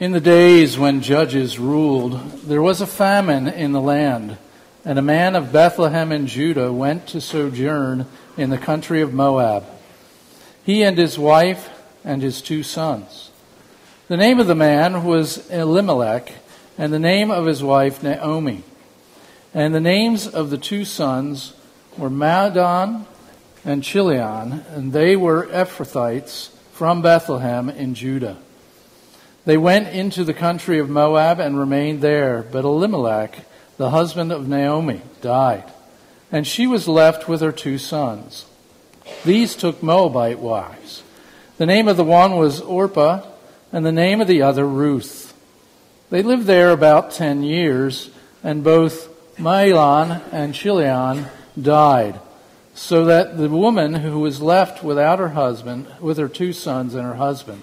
In the days when judges ruled, there was a famine in the land, and a man of Bethlehem in Judah went to sojourn in the country of Moab. He and his wife and his two sons. The name of the man was Elimelech, and the name of his wife Naomi. And the names of the two sons were Mahlon and Chilion, and they were Ephrathites from Bethlehem in Judah. They went into the country of Moab and remained there, but Elimelech, the husband of Naomi, died, and she was left with her two sons. These took Moabite wives. The name of the one was Orpah, and the name of the other Ruth. They lived there about ten years, and both Mahlon and Chilion died, so that the woman who was left without her husband, with her two sons and her husband,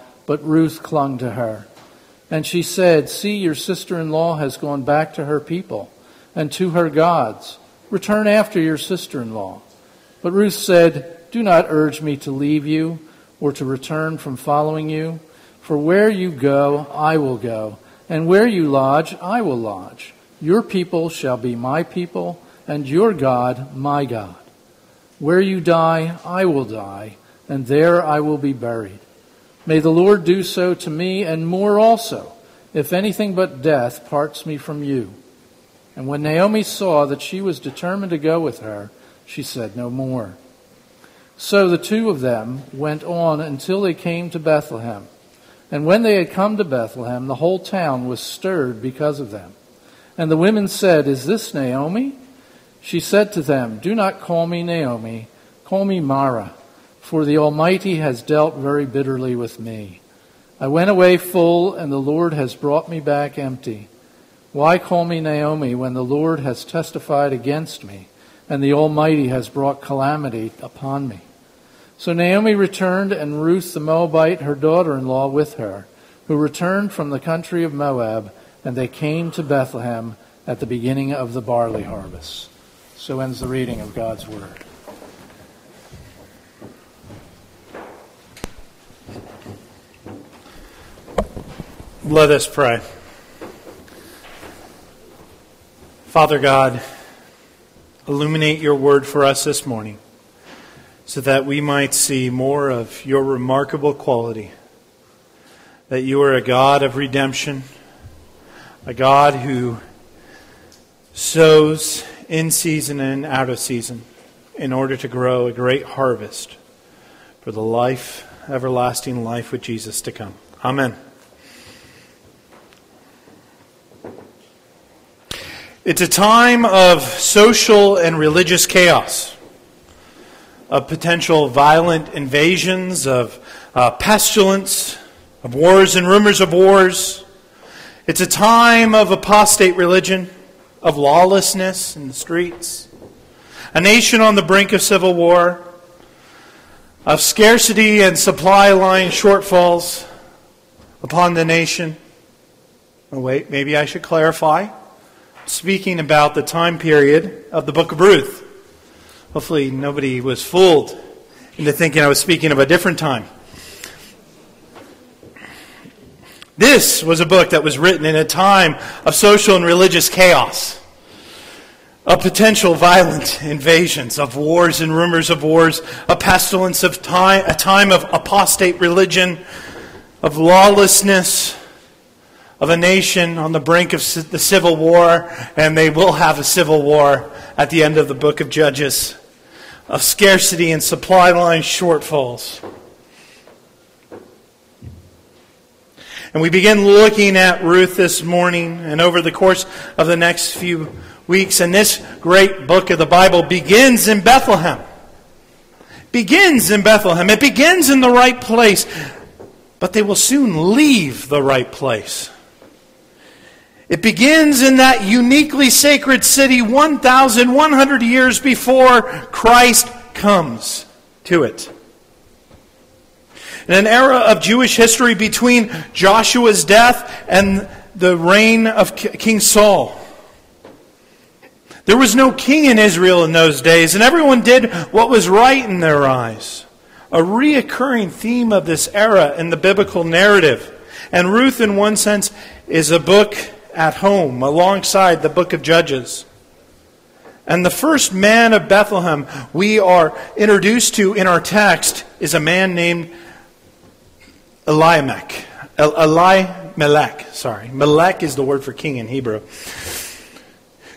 but Ruth clung to her. And she said, See, your sister in law has gone back to her people and to her gods. Return after your sister in law. But Ruth said, Do not urge me to leave you or to return from following you. For where you go, I will go, and where you lodge, I will lodge. Your people shall be my people, and your God my God. Where you die, I will die, and there I will be buried. May the Lord do so to me and more also, if anything but death parts me from you. And when Naomi saw that she was determined to go with her, she said no more. So the two of them went on until they came to Bethlehem. And when they had come to Bethlehem, the whole town was stirred because of them. And the women said, Is this Naomi? She said to them, Do not call me Naomi, call me Mara for the Almighty has dealt very bitterly with me. I went away full, and the Lord has brought me back empty. Why call me Naomi when the Lord has testified against me, and the Almighty has brought calamity upon me? So Naomi returned, and Ruth the Moabite, her daughter in law, with her, who returned from the country of Moab, and they came to Bethlehem at the beginning of the barley harvest. So ends the reading of God's Word. Let us pray. Father God, illuminate your word for us this morning so that we might see more of your remarkable quality. That you are a God of redemption, a God who sows in season and out of season in order to grow a great harvest for the life, everlasting life with Jesus to come. Amen. It's a time of social and religious chaos, of potential violent invasions, of uh, pestilence, of wars and rumors of wars. It's a time of apostate religion, of lawlessness in the streets, a nation on the brink of civil war, of scarcity and supply line shortfalls upon the nation. Oh, wait, maybe I should clarify. Speaking about the time period of the book of Ruth. Hopefully, nobody was fooled into thinking I was speaking of a different time. This was a book that was written in a time of social and religious chaos, of potential violent invasions, of wars and rumors of wars, a pestilence of time, a time of apostate religion, of lawlessness, of a nation on the brink of the civil war, and they will have a civil war at the end of the book of Judges, of scarcity and supply line shortfalls. And we begin looking at Ruth this morning and over the course of the next few weeks. And this great book of the Bible begins in Bethlehem. Begins in Bethlehem. It begins in the right place. But they will soon leave the right place. It begins in that uniquely sacred city 1,100 years before Christ comes to it. In an era of Jewish history between Joshua's death and the reign of King Saul. There was no king in Israel in those days, and everyone did what was right in their eyes. A reoccurring theme of this era in the biblical narrative. And Ruth, in one sense, is a book at home alongside the book of Judges. And the first man of Bethlehem we are introduced to in our text is a man named Elimelech. Elimelech, sorry. Melech is the word for king in Hebrew.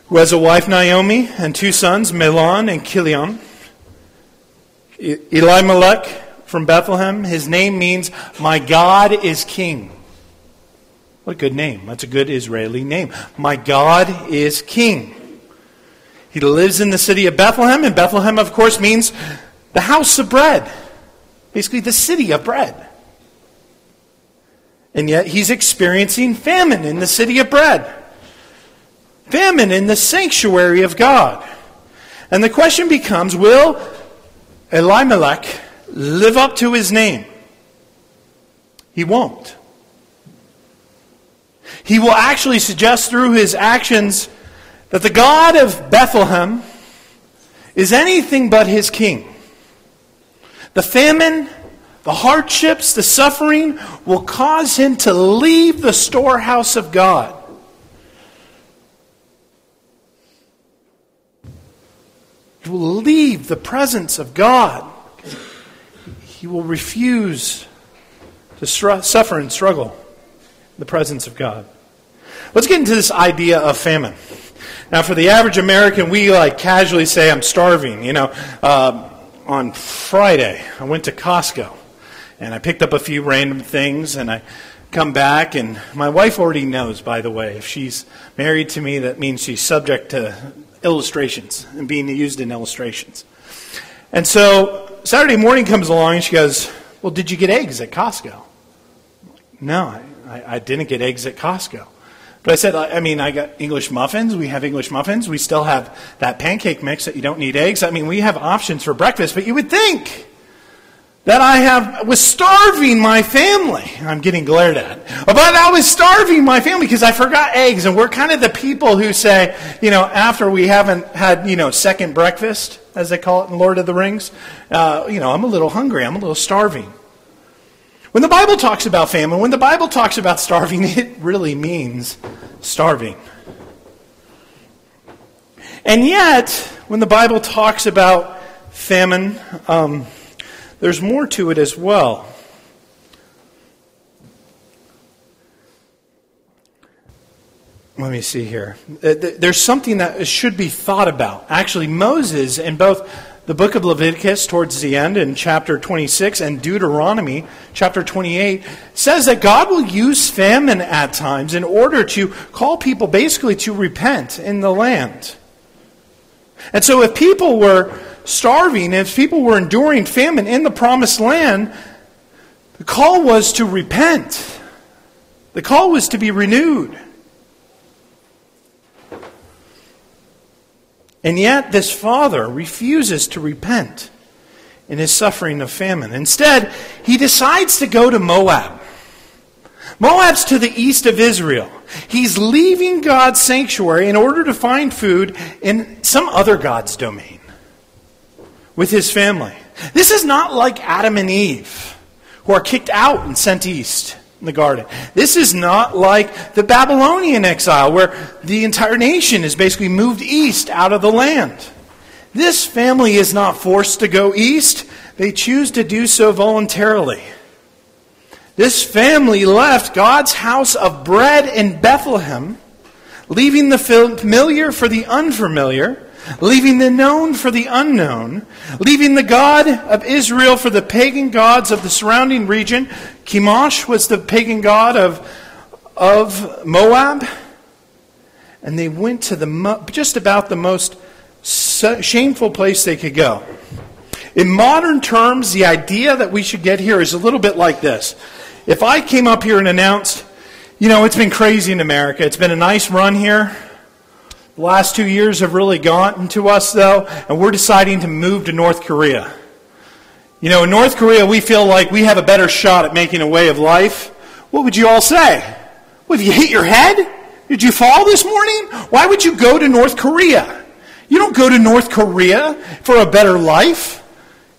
Who has a wife, Naomi, and two sons, Mahlon and Chilion. Elimelech from Bethlehem, his name means, My God is King. What a good name. That's a good Israeli name. My God is King. He lives in the city of Bethlehem, and Bethlehem, of course, means the house of bread. Basically, the city of bread. And yet he's experiencing famine in the city of bread, famine in the sanctuary of God. And the question becomes will Elimelech live up to his name? He won't. He will actually suggest through his actions that the God of Bethlehem is anything but his king. The famine the hardships, the suffering will cause him to leave the storehouse of God. He will leave the presence of God. He will refuse to suffer and struggle in the presence of God. Let's get into this idea of famine. Now, for the average American, we like casually say, "I'm starving." You know, uh, on Friday, I went to Costco and I picked up a few random things and I come back and my wife already knows by the way if she's married to me that means she's subject to illustrations and being used in illustrations. And so Saturday morning comes along and she goes, "Well, did you get eggs at Costco?" No, I, I didn't get eggs at Costco. But I said, I mean, I got English muffins. We have English muffins. We still have that pancake mix that you don't need eggs. I mean, we have options for breakfast, but you would think that I have was starving my family. I'm getting glared at. But I was starving my family because I forgot eggs. And we're kind of the people who say, you know, after we haven't had, you know, second breakfast, as they call it in Lord of the Rings, uh, you know, I'm a little hungry. I'm a little starving. When the Bible talks about famine, when the Bible talks about starving, it really means starving. And yet, when the Bible talks about famine, um, there's more to it as well. Let me see here. Uh, there's something that should be thought about. Actually, Moses, in both the book of Leviticus towards the end in chapter 26 and Deuteronomy chapter 28 says that God will use famine at times in order to call people basically to repent in the land. And so if people were starving, if people were enduring famine in the promised land, the call was to repent. The call was to be renewed. And yet, this father refuses to repent in his suffering of famine. Instead, he decides to go to Moab. Moab's to the east of Israel. He's leaving God's sanctuary in order to find food in some other God's domain with his family. This is not like Adam and Eve, who are kicked out and sent east in the garden. This is not like the Babylonian exile, where the entire nation is basically moved east out of the land. This family is not forced to go east, they choose to do so voluntarily. This family left God's house of bread in Bethlehem, leaving the familiar for the unfamiliar, leaving the known for the unknown, leaving the God of Israel for the pagan gods of the surrounding region. Chemosh was the pagan god of, of Moab. And they went to the just about the most shameful place they could go. In modern terms, the idea that we should get here is a little bit like this. If I came up here and announced, you know, it's been crazy in America, it's been a nice run here. The last two years have really gotten to us, though, and we're deciding to move to North Korea. You know, in North Korea, we feel like we have a better shot at making a way of life. What would you all say? Well, have you hit your head? Did you fall this morning? Why would you go to North Korea? You don't go to North Korea for a better life.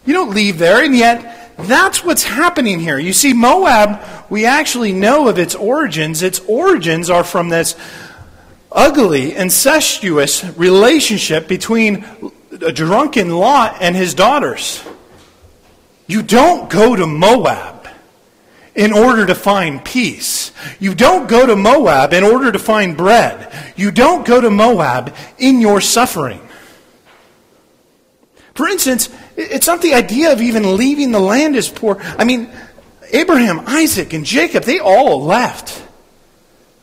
You don't leave there, and yet that's what's happening here. You see, Moab, we actually know of its origins. Its origins are from this ugly, incestuous relationship between a drunken Lot and his daughters. You don't go to Moab in order to find peace. You don't go to Moab in order to find bread. You don't go to Moab in your suffering. For instance, it's not the idea of even leaving the land as poor. I mean, Abraham, Isaac, and Jacob, they all left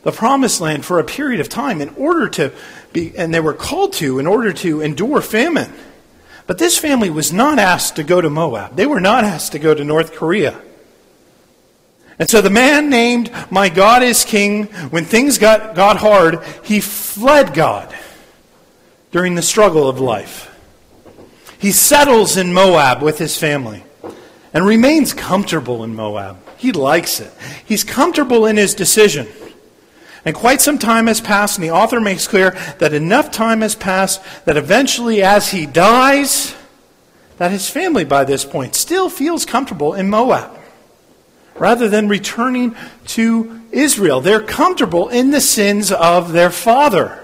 the promised land for a period of time in order to be, and they were called to in order to endure famine. But this family was not asked to go to Moab. They were not asked to go to North Korea. And so the man named My God is King, when things got, got hard, he fled God during the struggle of life. He settles in Moab with his family and remains comfortable in Moab. He likes it. He's comfortable in his decision. And quite some time has passed, and the author makes clear that enough time has passed that eventually, as he dies, that his family by this point still feels comfortable in Moab rather than returning to Israel. They're comfortable in the sins of their father.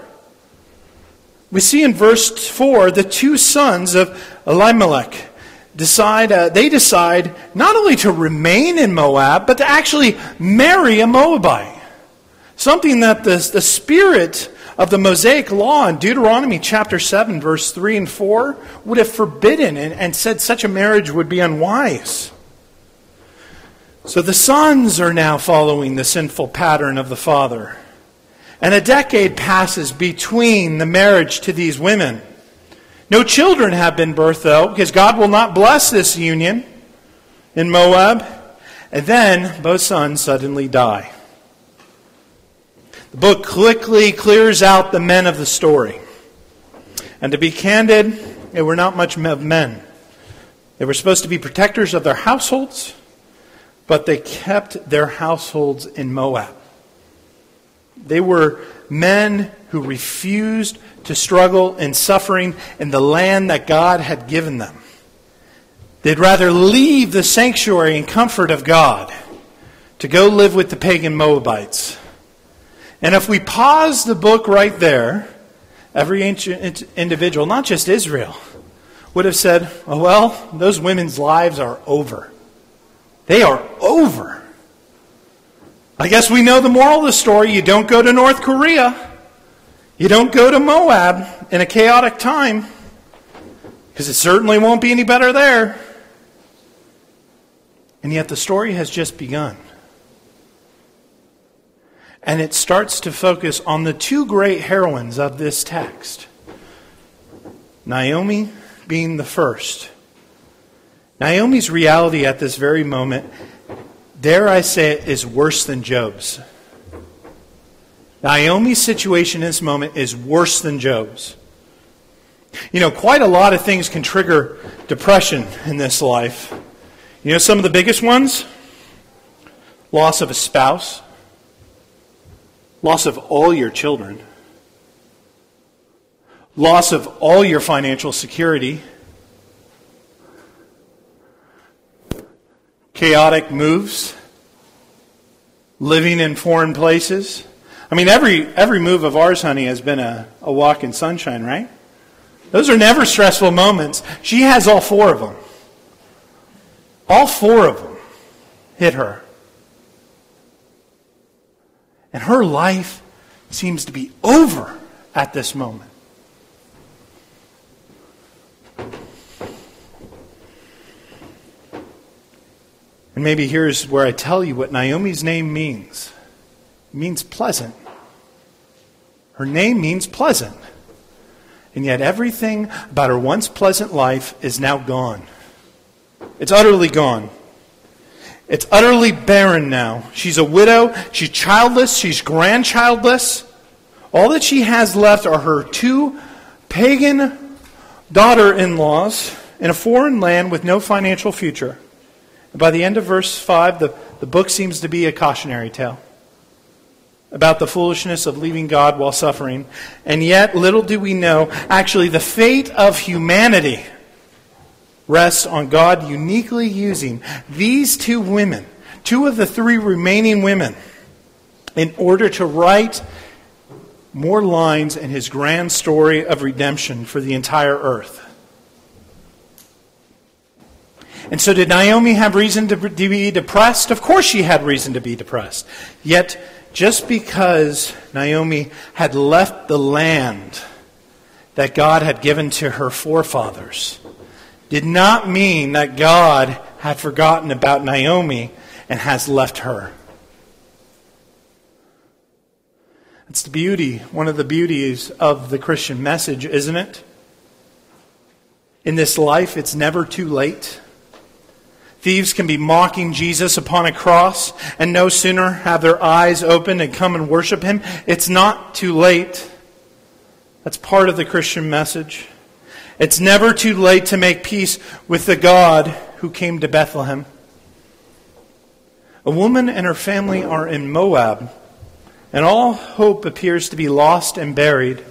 We see in verse 4 the two sons of Elimelech decide, uh, they decide not only to remain in Moab, but to actually marry a Moabite. Something that the, the spirit of the Mosaic law in Deuteronomy chapter 7, verse 3 and 4 would have forbidden and, and said such a marriage would be unwise. So the sons are now following the sinful pattern of the father. And a decade passes between the marriage to these women. No children have been birthed, though, because God will not bless this union in Moab. And then both sons suddenly die. The book quickly clears out the men of the story. And to be candid, they were not much of men. They were supposed to be protectors of their households, but they kept their households in Moab. They were men who refused to struggle in suffering in the land that God had given them. They'd rather leave the sanctuary and comfort of God to go live with the pagan Moabites. And if we pause the book right there, every ancient individual, not just Israel, would have said, oh, well, those women's lives are over. They are over. I guess we know the moral of the story. You don't go to North Korea. You don't go to Moab in a chaotic time because it certainly won't be any better there. And yet the story has just begun. And it starts to focus on the two great heroines of this text Naomi being the first. Naomi's reality at this very moment dare I say it, is worse than Job's. Naomi's situation in this moment is worse than Job's. You know, quite a lot of things can trigger depression in this life. You know, some of the biggest ones loss of a spouse, loss of all your children, loss of all your financial security, chaotic moves, living in foreign places. I mean, every, every move of ours, honey, has been a, a walk in sunshine, right? Those are never stressful moments. She has all four of them. All four of them hit her. And her life seems to be over at this moment. And maybe here's where I tell you what Naomi's name means it means pleasant. Her name means pleasant. And yet, everything about her once pleasant life is now gone. It's utterly gone. It's utterly barren now. She's a widow. She's childless. She's grandchildless. All that she has left are her two pagan daughter in laws in a foreign land with no financial future. And by the end of verse 5, the, the book seems to be a cautionary tale about the foolishness of leaving God while suffering. And yet, little do we know, actually, the fate of humanity rests on God uniquely using these two women, two of the three remaining women, in order to write more lines in his grand story of redemption for the entire earth. And so, did Naomi have reason to be depressed? Of course, she had reason to be depressed. Yet, just because Naomi had left the land that God had given to her forefathers did not mean that God had forgotten about Naomi and has left her. It's the beauty, one of the beauties of the Christian message, isn't it? In this life, it's never too late. Thieves can be mocking Jesus upon a cross and no sooner have their eyes opened and come and worship him. It's not too late. That's part of the Christian message. It's never too late to make peace with the God who came to Bethlehem. A woman and her family are in Moab, and all hope appears to be lost and buried.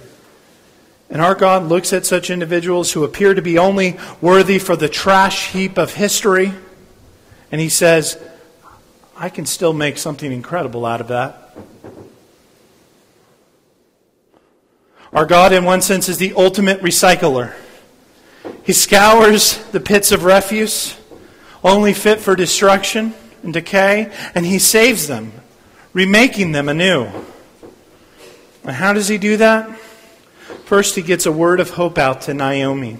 And our God looks at such individuals who appear to be only worthy for the trash heap of history and he says, I can still make something incredible out of that. Our God, in one sense, is the ultimate recycler. He scours the pits of refuse, only fit for destruction and decay, and He saves them, remaking them anew. And how does He do that? First, He gets a word of hope out to Naomi.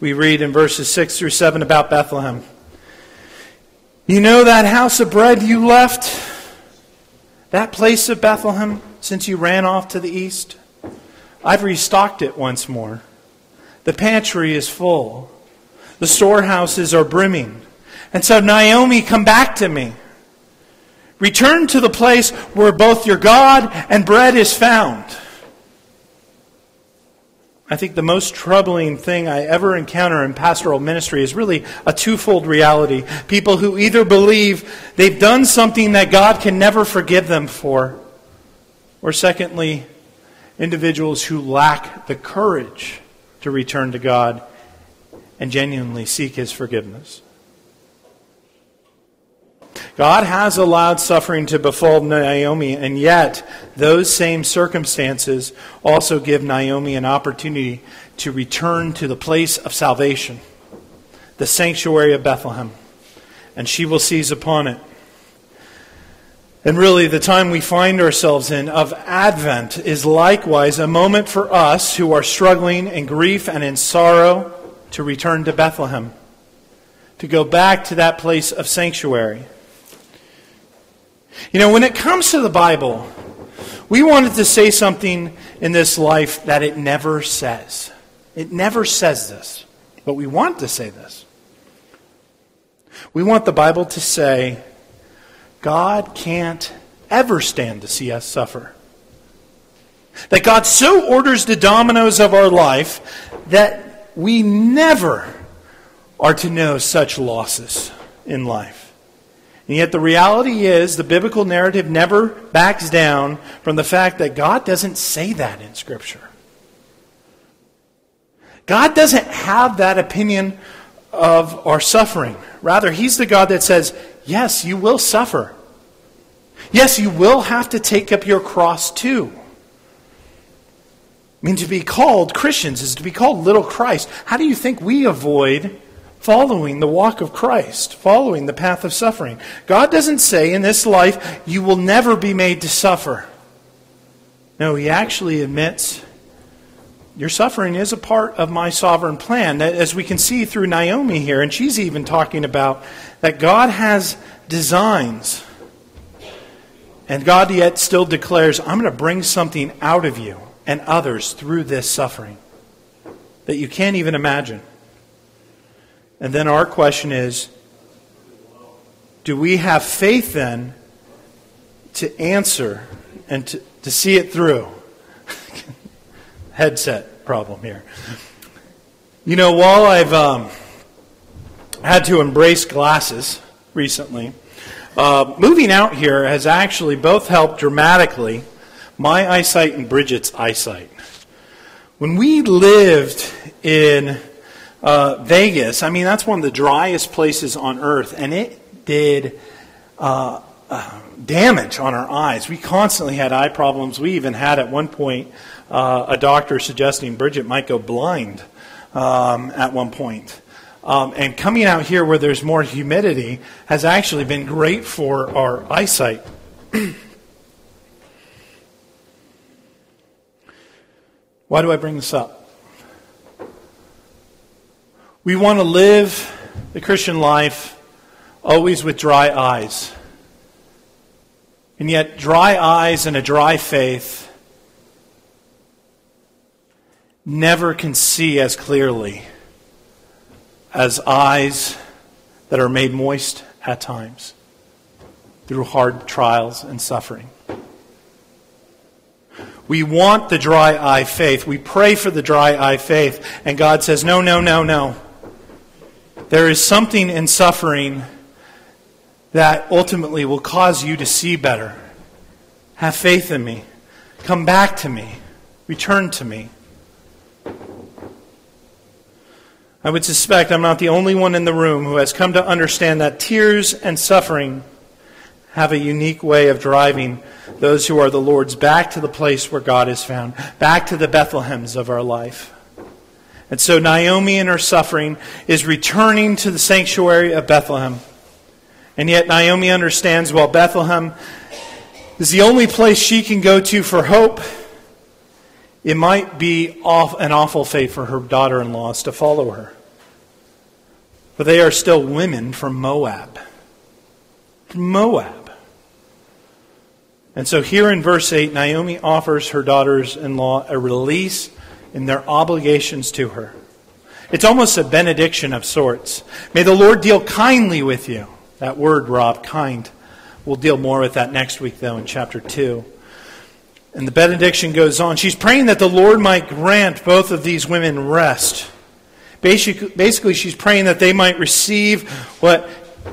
We read in verses 6 through 7 about Bethlehem. You know that house of bread you left? That place of Bethlehem since you ran off to the east? I've restocked it once more. The pantry is full. The storehouses are brimming. And so, Naomi, come back to me. Return to the place where both your God and bread is found. I think the most troubling thing I ever encounter in pastoral ministry is really a twofold reality. People who either believe they've done something that God can never forgive them for, or secondly, individuals who lack the courage to return to God and genuinely seek His forgiveness. God has allowed suffering to befall Naomi, and yet those same circumstances also give Naomi an opportunity to return to the place of salvation, the sanctuary of Bethlehem, and she will seize upon it. And really, the time we find ourselves in of Advent is likewise a moment for us who are struggling in grief and in sorrow to return to Bethlehem, to go back to that place of sanctuary. You know, when it comes to the Bible, we wanted to say something in this life that it never says. It never says this, but we want to say this. We want the Bible to say, God can't ever stand to see us suffer. That God so orders the dominoes of our life that we never are to know such losses in life. And yet, the reality is, the biblical narrative never backs down from the fact that God doesn't say that in Scripture. God doesn't have that opinion of our suffering. Rather, He's the God that says, yes, you will suffer. Yes, you will have to take up your cross too. I mean, to be called Christians is to be called little Christ. How do you think we avoid following the walk of Christ, following the path of suffering. God doesn't say in this life, you will never be made to suffer. No, He actually admits, your suffering is a part of my sovereign plan, as we can see through Naomi here. And she's even talking about that God has designs. And God yet still declares, I'm going to bring something out of you and others through this suffering that you can't even imagine. And then our question is do we have faith then to answer and to, to see it through? Headset problem here. You know, while I've um, had to embrace glasses recently, uh, moving out here has actually both helped dramatically my eyesight and Bridget's eyesight. When we lived in uh, Vegas, I mean, that's one of the driest places on earth, and it did uh, uh, damage on our eyes. We constantly had eye problems. We even had at one point uh, a doctor suggesting Bridget might go blind um, at one point. Um, and coming out here where there's more humidity has actually been great for our eyesight. Why do I bring this up? We want to live the Christian life always with dry eyes. And yet, dry eyes and a dry faith never can see as clearly as eyes that are made moist at times through hard trials and suffering. We want the dry eye faith. We pray for the dry eye faith. And God says, no, no, no, no. There is something in suffering that ultimately will cause you to see better. Have faith in me. Come back to me. Return to me. I would suspect I'm not the only one in the room who has come to understand that tears and suffering have a unique way of driving those who are the Lord's back to the place where God is found, back to the Bethlehems of our life. And so Naomi, in her suffering, is returning to the sanctuary of Bethlehem. And yet Naomi understands well, Bethlehem is the only place she can go to for hope. It might be an awful fate for her daughter in laws to follow her. But they are still women from Moab. From Moab. And so here in verse 8, Naomi offers her daughters in law a release in their obligations to her. It's almost a benediction of sorts. May the Lord deal kindly with you. That word, Rob, kind. We'll deal more with that next week, though, in chapter 2. And the benediction goes on. She's praying that the Lord might grant both of these women rest. Basically, basically she's praying that they might receive what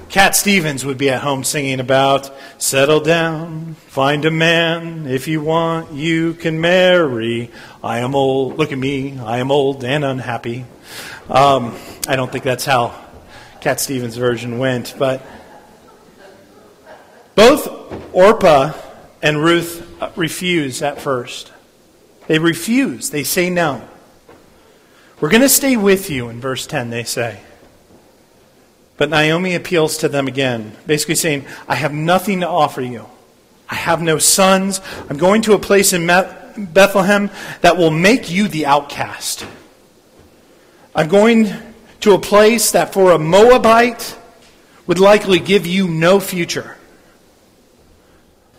Cat Stevens would be at home singing about settle down, find a man. If you want, you can marry. I am old. Look at me. I am old and unhappy. Um, I don't think that's how Cat Stevens' version went, but both Orpah and Ruth refuse at first. They refuse. They say no. We're going to stay with you in verse 10, they say. But Naomi appeals to them again, basically saying, I have nothing to offer you. I have no sons. I'm going to a place in Bethlehem that will make you the outcast. I'm going to a place that for a Moabite would likely give you no future.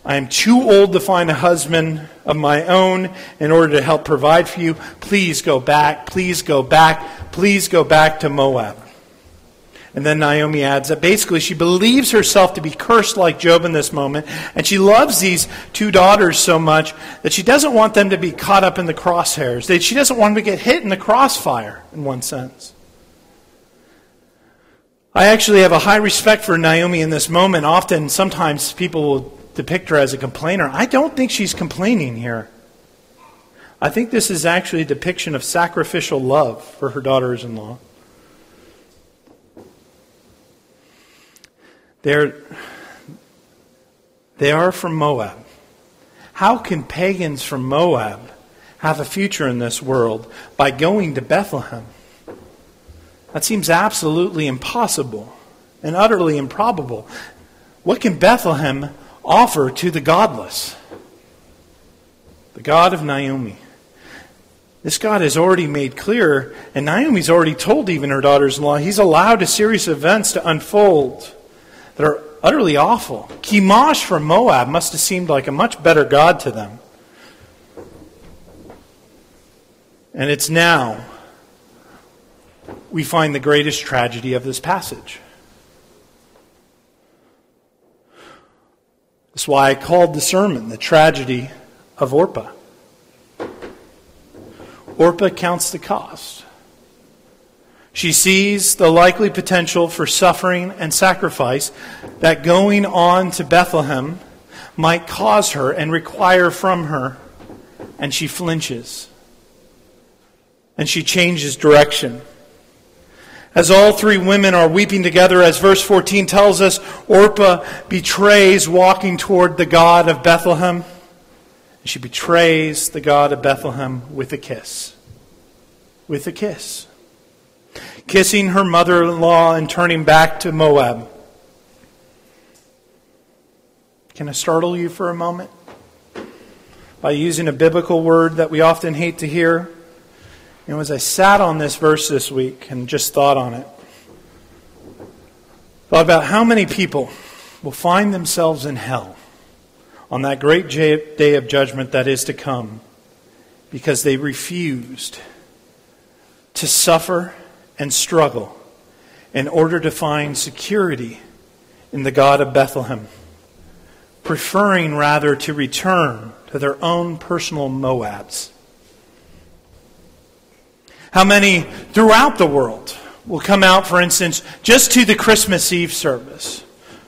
I am too old to find a husband of my own in order to help provide for you. Please go back. Please go back. Please go back to Moab. And then Naomi adds that basically she believes herself to be cursed like Job in this moment, and she loves these two daughters so much that she doesn't want them to be caught up in the crosshairs. That she doesn't want them to get hit in the crossfire, in one sense. I actually have a high respect for Naomi in this moment. Often, sometimes people will depict her as a complainer. I don't think she's complaining here. I think this is actually a depiction of sacrificial love for her daughters in law. They're, they are from Moab. How can pagans from Moab have a future in this world? By going to Bethlehem. That seems absolutely impossible and utterly improbable. What can Bethlehem offer to the godless? The God of Naomi. This God has already made clear, and Naomi's already told even her daughters in law, he's allowed a series of events to unfold that are utterly awful. Chemosh from Moab must have seemed like a much better God to them. And it's now we find the greatest tragedy of this passage. That's why I called the sermon the tragedy of Orpah. Orpah counts the cost. She sees the likely potential for suffering and sacrifice that going on to Bethlehem might cause her and require from her, and she flinches. And she changes direction. As all three women are weeping together, as verse 14 tells us, Orpah betrays walking toward the God of Bethlehem. and She betrays the God of Bethlehem with a kiss. With a kiss. Kissing her mother in law and turning back to Moab. Can I startle you for a moment? By using a biblical word that we often hate to hear. Know, as I sat on this verse this week and just thought on it, thought about how many people will find themselves in hell on that great day of judgment that is to come because they refused to suffer and struggle in order to find security in the God of Bethlehem, preferring rather to return to their own personal Moabs. How many throughout the world will come out, for instance, just to the Christmas Eve service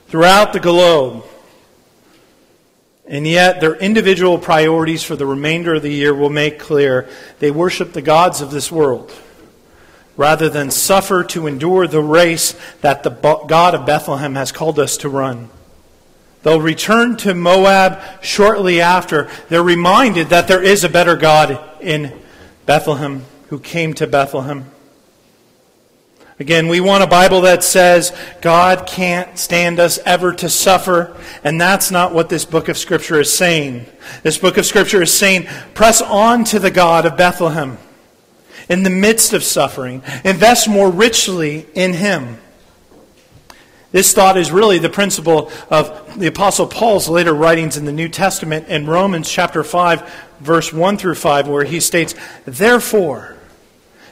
throughout the globe? And yet, their individual priorities for the remainder of the year will make clear they worship the gods of this world rather than suffer to endure the race that the God of Bethlehem has called us to run. They'll return to Moab shortly after. They're reminded that there is a better God in Bethlehem who came to Bethlehem. Again, we want a Bible that says God can't stand us ever to suffer, and that's not what this book of Scripture is saying. This book of Scripture is saying, press on to the God of Bethlehem in the midst of suffering, invest more richly in Him. This thought is really the principle of the Apostle Paul's later writings in the New Testament in Romans chapter 5, verse 1 through 5, where he states, Therefore,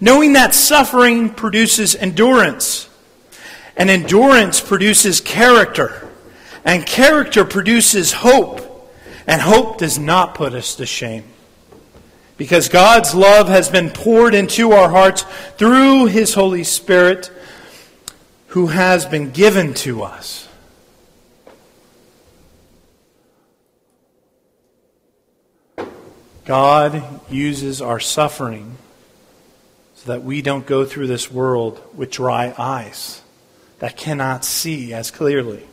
knowing that suffering produces endurance, and endurance produces character, and character produces hope, and hope does not put us to shame. Because God's love has been poured into our hearts through His Holy Spirit, who has been given to us. God uses our suffering so that we don't go through this world with dry eyes that cannot see as clearly.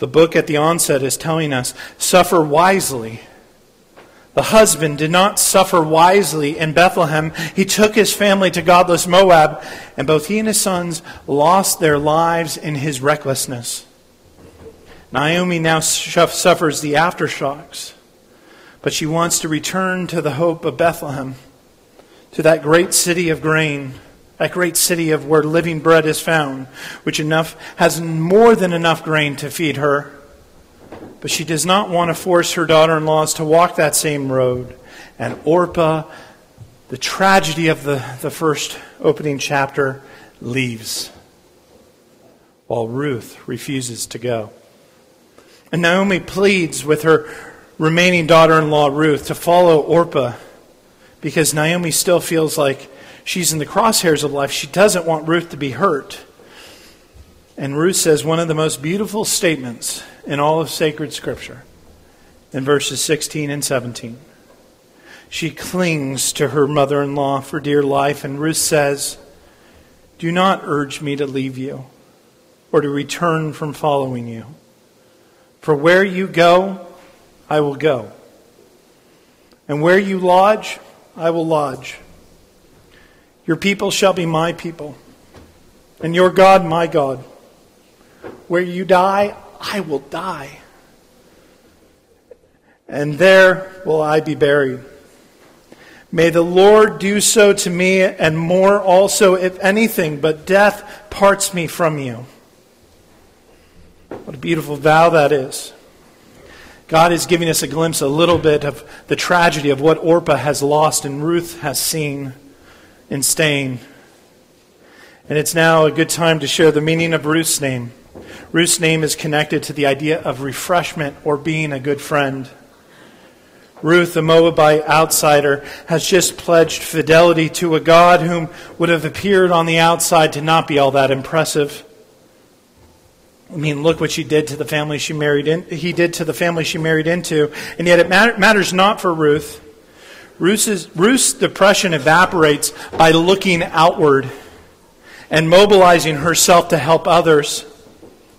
The book at the onset is telling us suffer wisely. The husband did not suffer wisely in Bethlehem. He took his family to godless Moab, and both he and his sons lost their lives in his recklessness. Naomi now suffers the aftershocks, but she wants to return to the hope of Bethlehem to that great city of grain that great city of where living bread is found, which enough has more than enough grain to feed her. But she does not want to force her daughter in laws to walk that same road. And Orpah, the tragedy of the, the first opening chapter, leaves, while Ruth refuses to go. And Naomi pleads with her remaining daughter in law, Ruth, to follow Orpah because Naomi still feels like she's in the crosshairs of life. She doesn't want Ruth to be hurt. And Ruth says one of the most beautiful statements in all of sacred scripture in verses 16 and 17. She clings to her mother in law for dear life, and Ruth says, Do not urge me to leave you or to return from following you. For where you go, I will go. And where you lodge, I will lodge. Your people shall be my people, and your God my God. Where you die, I will die. And there will I be buried. May the Lord do so to me, and more also, if anything, but death parts me from you. What a beautiful vow that is. God is giving us a glimpse, a little bit of the tragedy of what Orpah has lost and Ruth has seen in staying. And it's now a good time to share the meaning of Ruth's name. Ruth's name is connected to the idea of refreshment or being a good friend. Ruth, a Moabite outsider, has just pledged fidelity to a God whom would have appeared on the outside to not be all that impressive. I mean, look what she did to the family she married in. He did to the family she married into, and yet it matter, matters not for Ruth. Ruth's, Ruth's depression evaporates by looking outward and mobilizing herself to help others,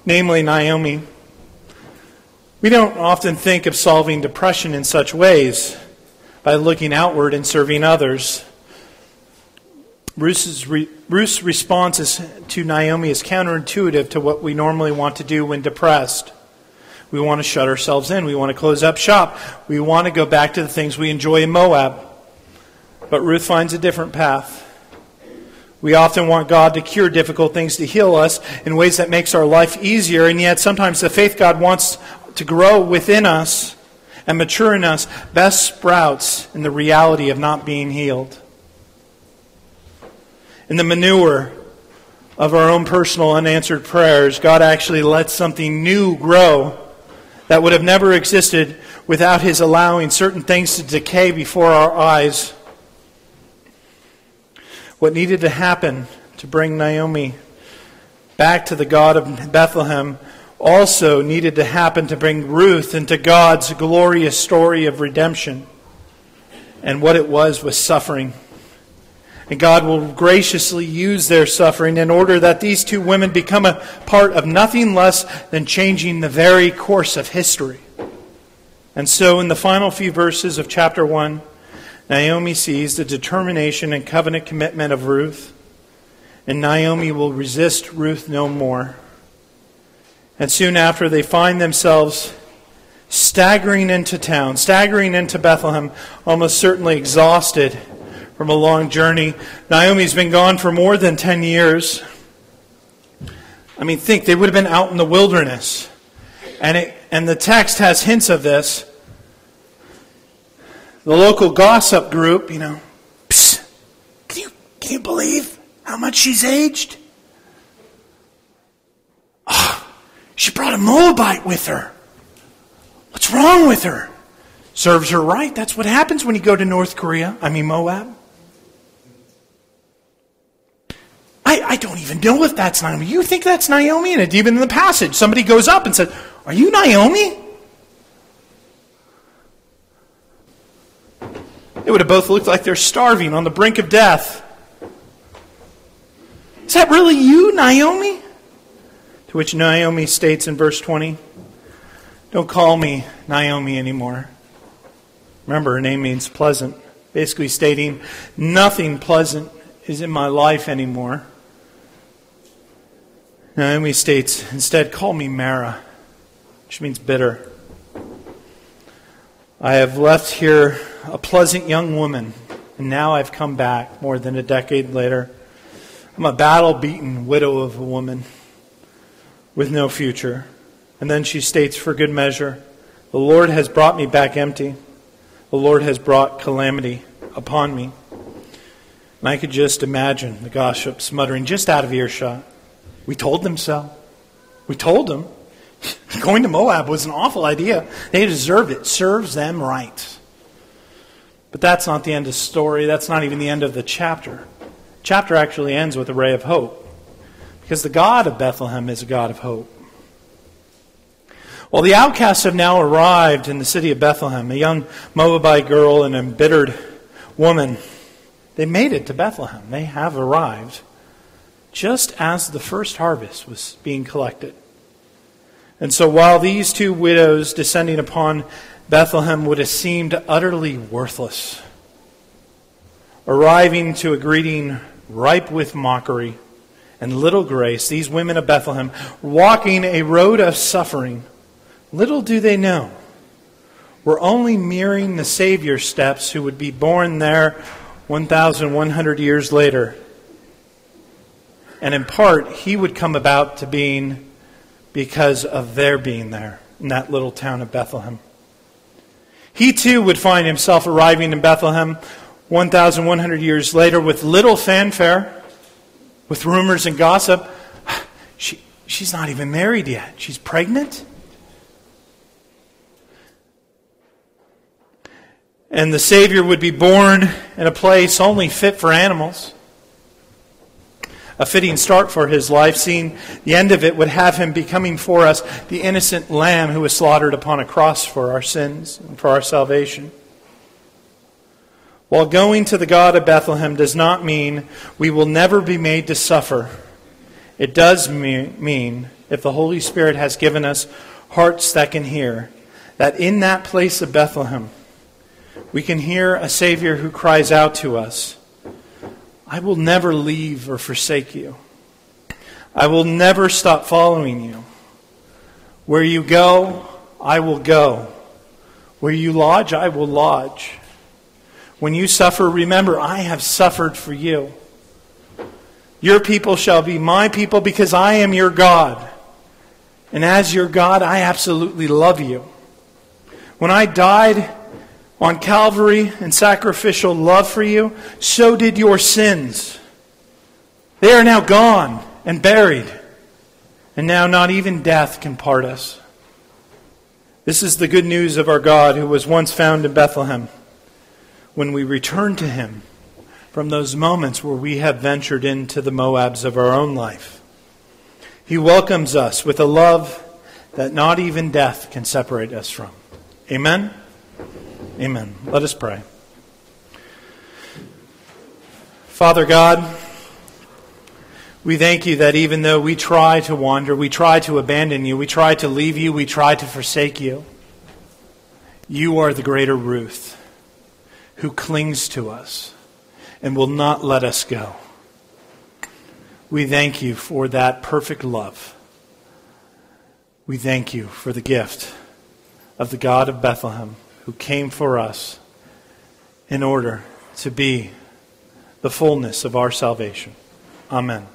namely Naomi. We don't often think of solving depression in such ways by looking outward and serving others. Ruth's, re, Ruth's response is, to Naomi is counterintuitive to what we normally want to do when depressed. We want to shut ourselves in. We want to close up shop. We want to go back to the things we enjoy in Moab. But Ruth finds a different path. We often want God to cure difficult things, to heal us in ways that makes our life easier, and yet sometimes the faith God wants to grow within us and mature in us best sprouts in the reality of not being healed in the manure of our own personal unanswered prayers, God actually lets something new grow that would have never existed without His allowing certain things to decay before our eyes. What needed to happen to bring Naomi back to the God of Bethlehem also needed to happen to bring Ruth into God's glorious story of redemption. And what it was was suffering. And God will graciously use their suffering in order that these two women become a part of nothing less than changing the very course of history. And so, in the final few verses of chapter 1, Naomi sees the determination and covenant commitment of Ruth, and Naomi will resist Ruth no more. And soon after, they find themselves staggering into town, staggering into Bethlehem, almost certainly exhausted from a long journey. Naomi's been gone for more than 10 years. I mean, think, they would have been out in the wilderness. And, it, and the text has hints of this. The local gossip group, you know, Psst, can you, can you believe how much she's aged? Oh, she brought a Moabite with her. What's wrong with her? Serves her right. That's what happens when you go to North Korea. I mean, Moab. I, I don't even know if that's Naomi. You think that's Naomi? And even in the passage, somebody goes up and says, Are you Naomi? They would have both looked like they're starving on the brink of death. Is that really you, Naomi? To which Naomi states in verse 20, Don't call me Naomi anymore. Remember, her name means pleasant, basically stating, Nothing pleasant is in my life anymore. Naomi states, instead, call me Mara, which means bitter. I have left here a pleasant young woman, and now I've come back more than a decade later. I'm a battle beaten widow of a woman with no future. And then she states for good measure, The Lord has brought me back empty. The Lord has brought calamity upon me. And I could just imagine the gossips muttering just out of earshot. We told them so. We told them. Going to Moab was an awful idea. They deserved it. Serves them right. But that's not the end of the story. That's not even the end of the chapter. Chapter actually ends with a ray of hope. Because the God of Bethlehem is a God of hope. Well, the outcasts have now arrived in the city of Bethlehem. A young Moabite girl and an embittered woman. They made it to Bethlehem. They have arrived just as the first harvest was being collected. And so while these two widows descending upon Bethlehem would have seemed utterly worthless, arriving to a greeting ripe with mockery and little grace, these women of Bethlehem, walking a road of suffering, little do they know, were only mirroring the Savior's steps who would be born there 1,100 years later and in part, he would come about to being because of their being there in that little town of Bethlehem. He too would find himself arriving in Bethlehem 1,100 years later with little fanfare, with rumors and gossip. She, she's not even married yet. She's pregnant. And the Savior would be born in a place only fit for animals a fitting start for his life, seeing the end of it would have him becoming for us the innocent lamb who was slaughtered upon a cross for our sins and for our salvation. While going to the God of Bethlehem does not mean we will never be made to suffer, it does mean, if the Holy Spirit has given us hearts that can hear, that in that place of Bethlehem, we can hear a Savior who cries out to us I will never leave or forsake you. I will never stop following you. Where you go, I will go. Where you lodge, I will lodge. When you suffer, remember, I have suffered for you. Your people shall be my people because I am your God. And as your God, I absolutely love you. When I died, on Calvary and sacrificial love for you, so did your sins. They are now gone and buried, and now not even death can part us. This is the good news of our God who was once found in Bethlehem. When we return to him from those moments where we have ventured into the Moabs of our own life, he welcomes us with a love that not even death can separate us from. Amen. Amen. Let us pray. Father God, we thank you that even though we try to wander, we try to abandon you, we try to leave you, we try to forsake you, you are the greater Ruth who clings to us and will not let us go. We thank you for that perfect love. We thank you for the gift of the God of Bethlehem who came for us in order to be the fullness of our salvation. Amen.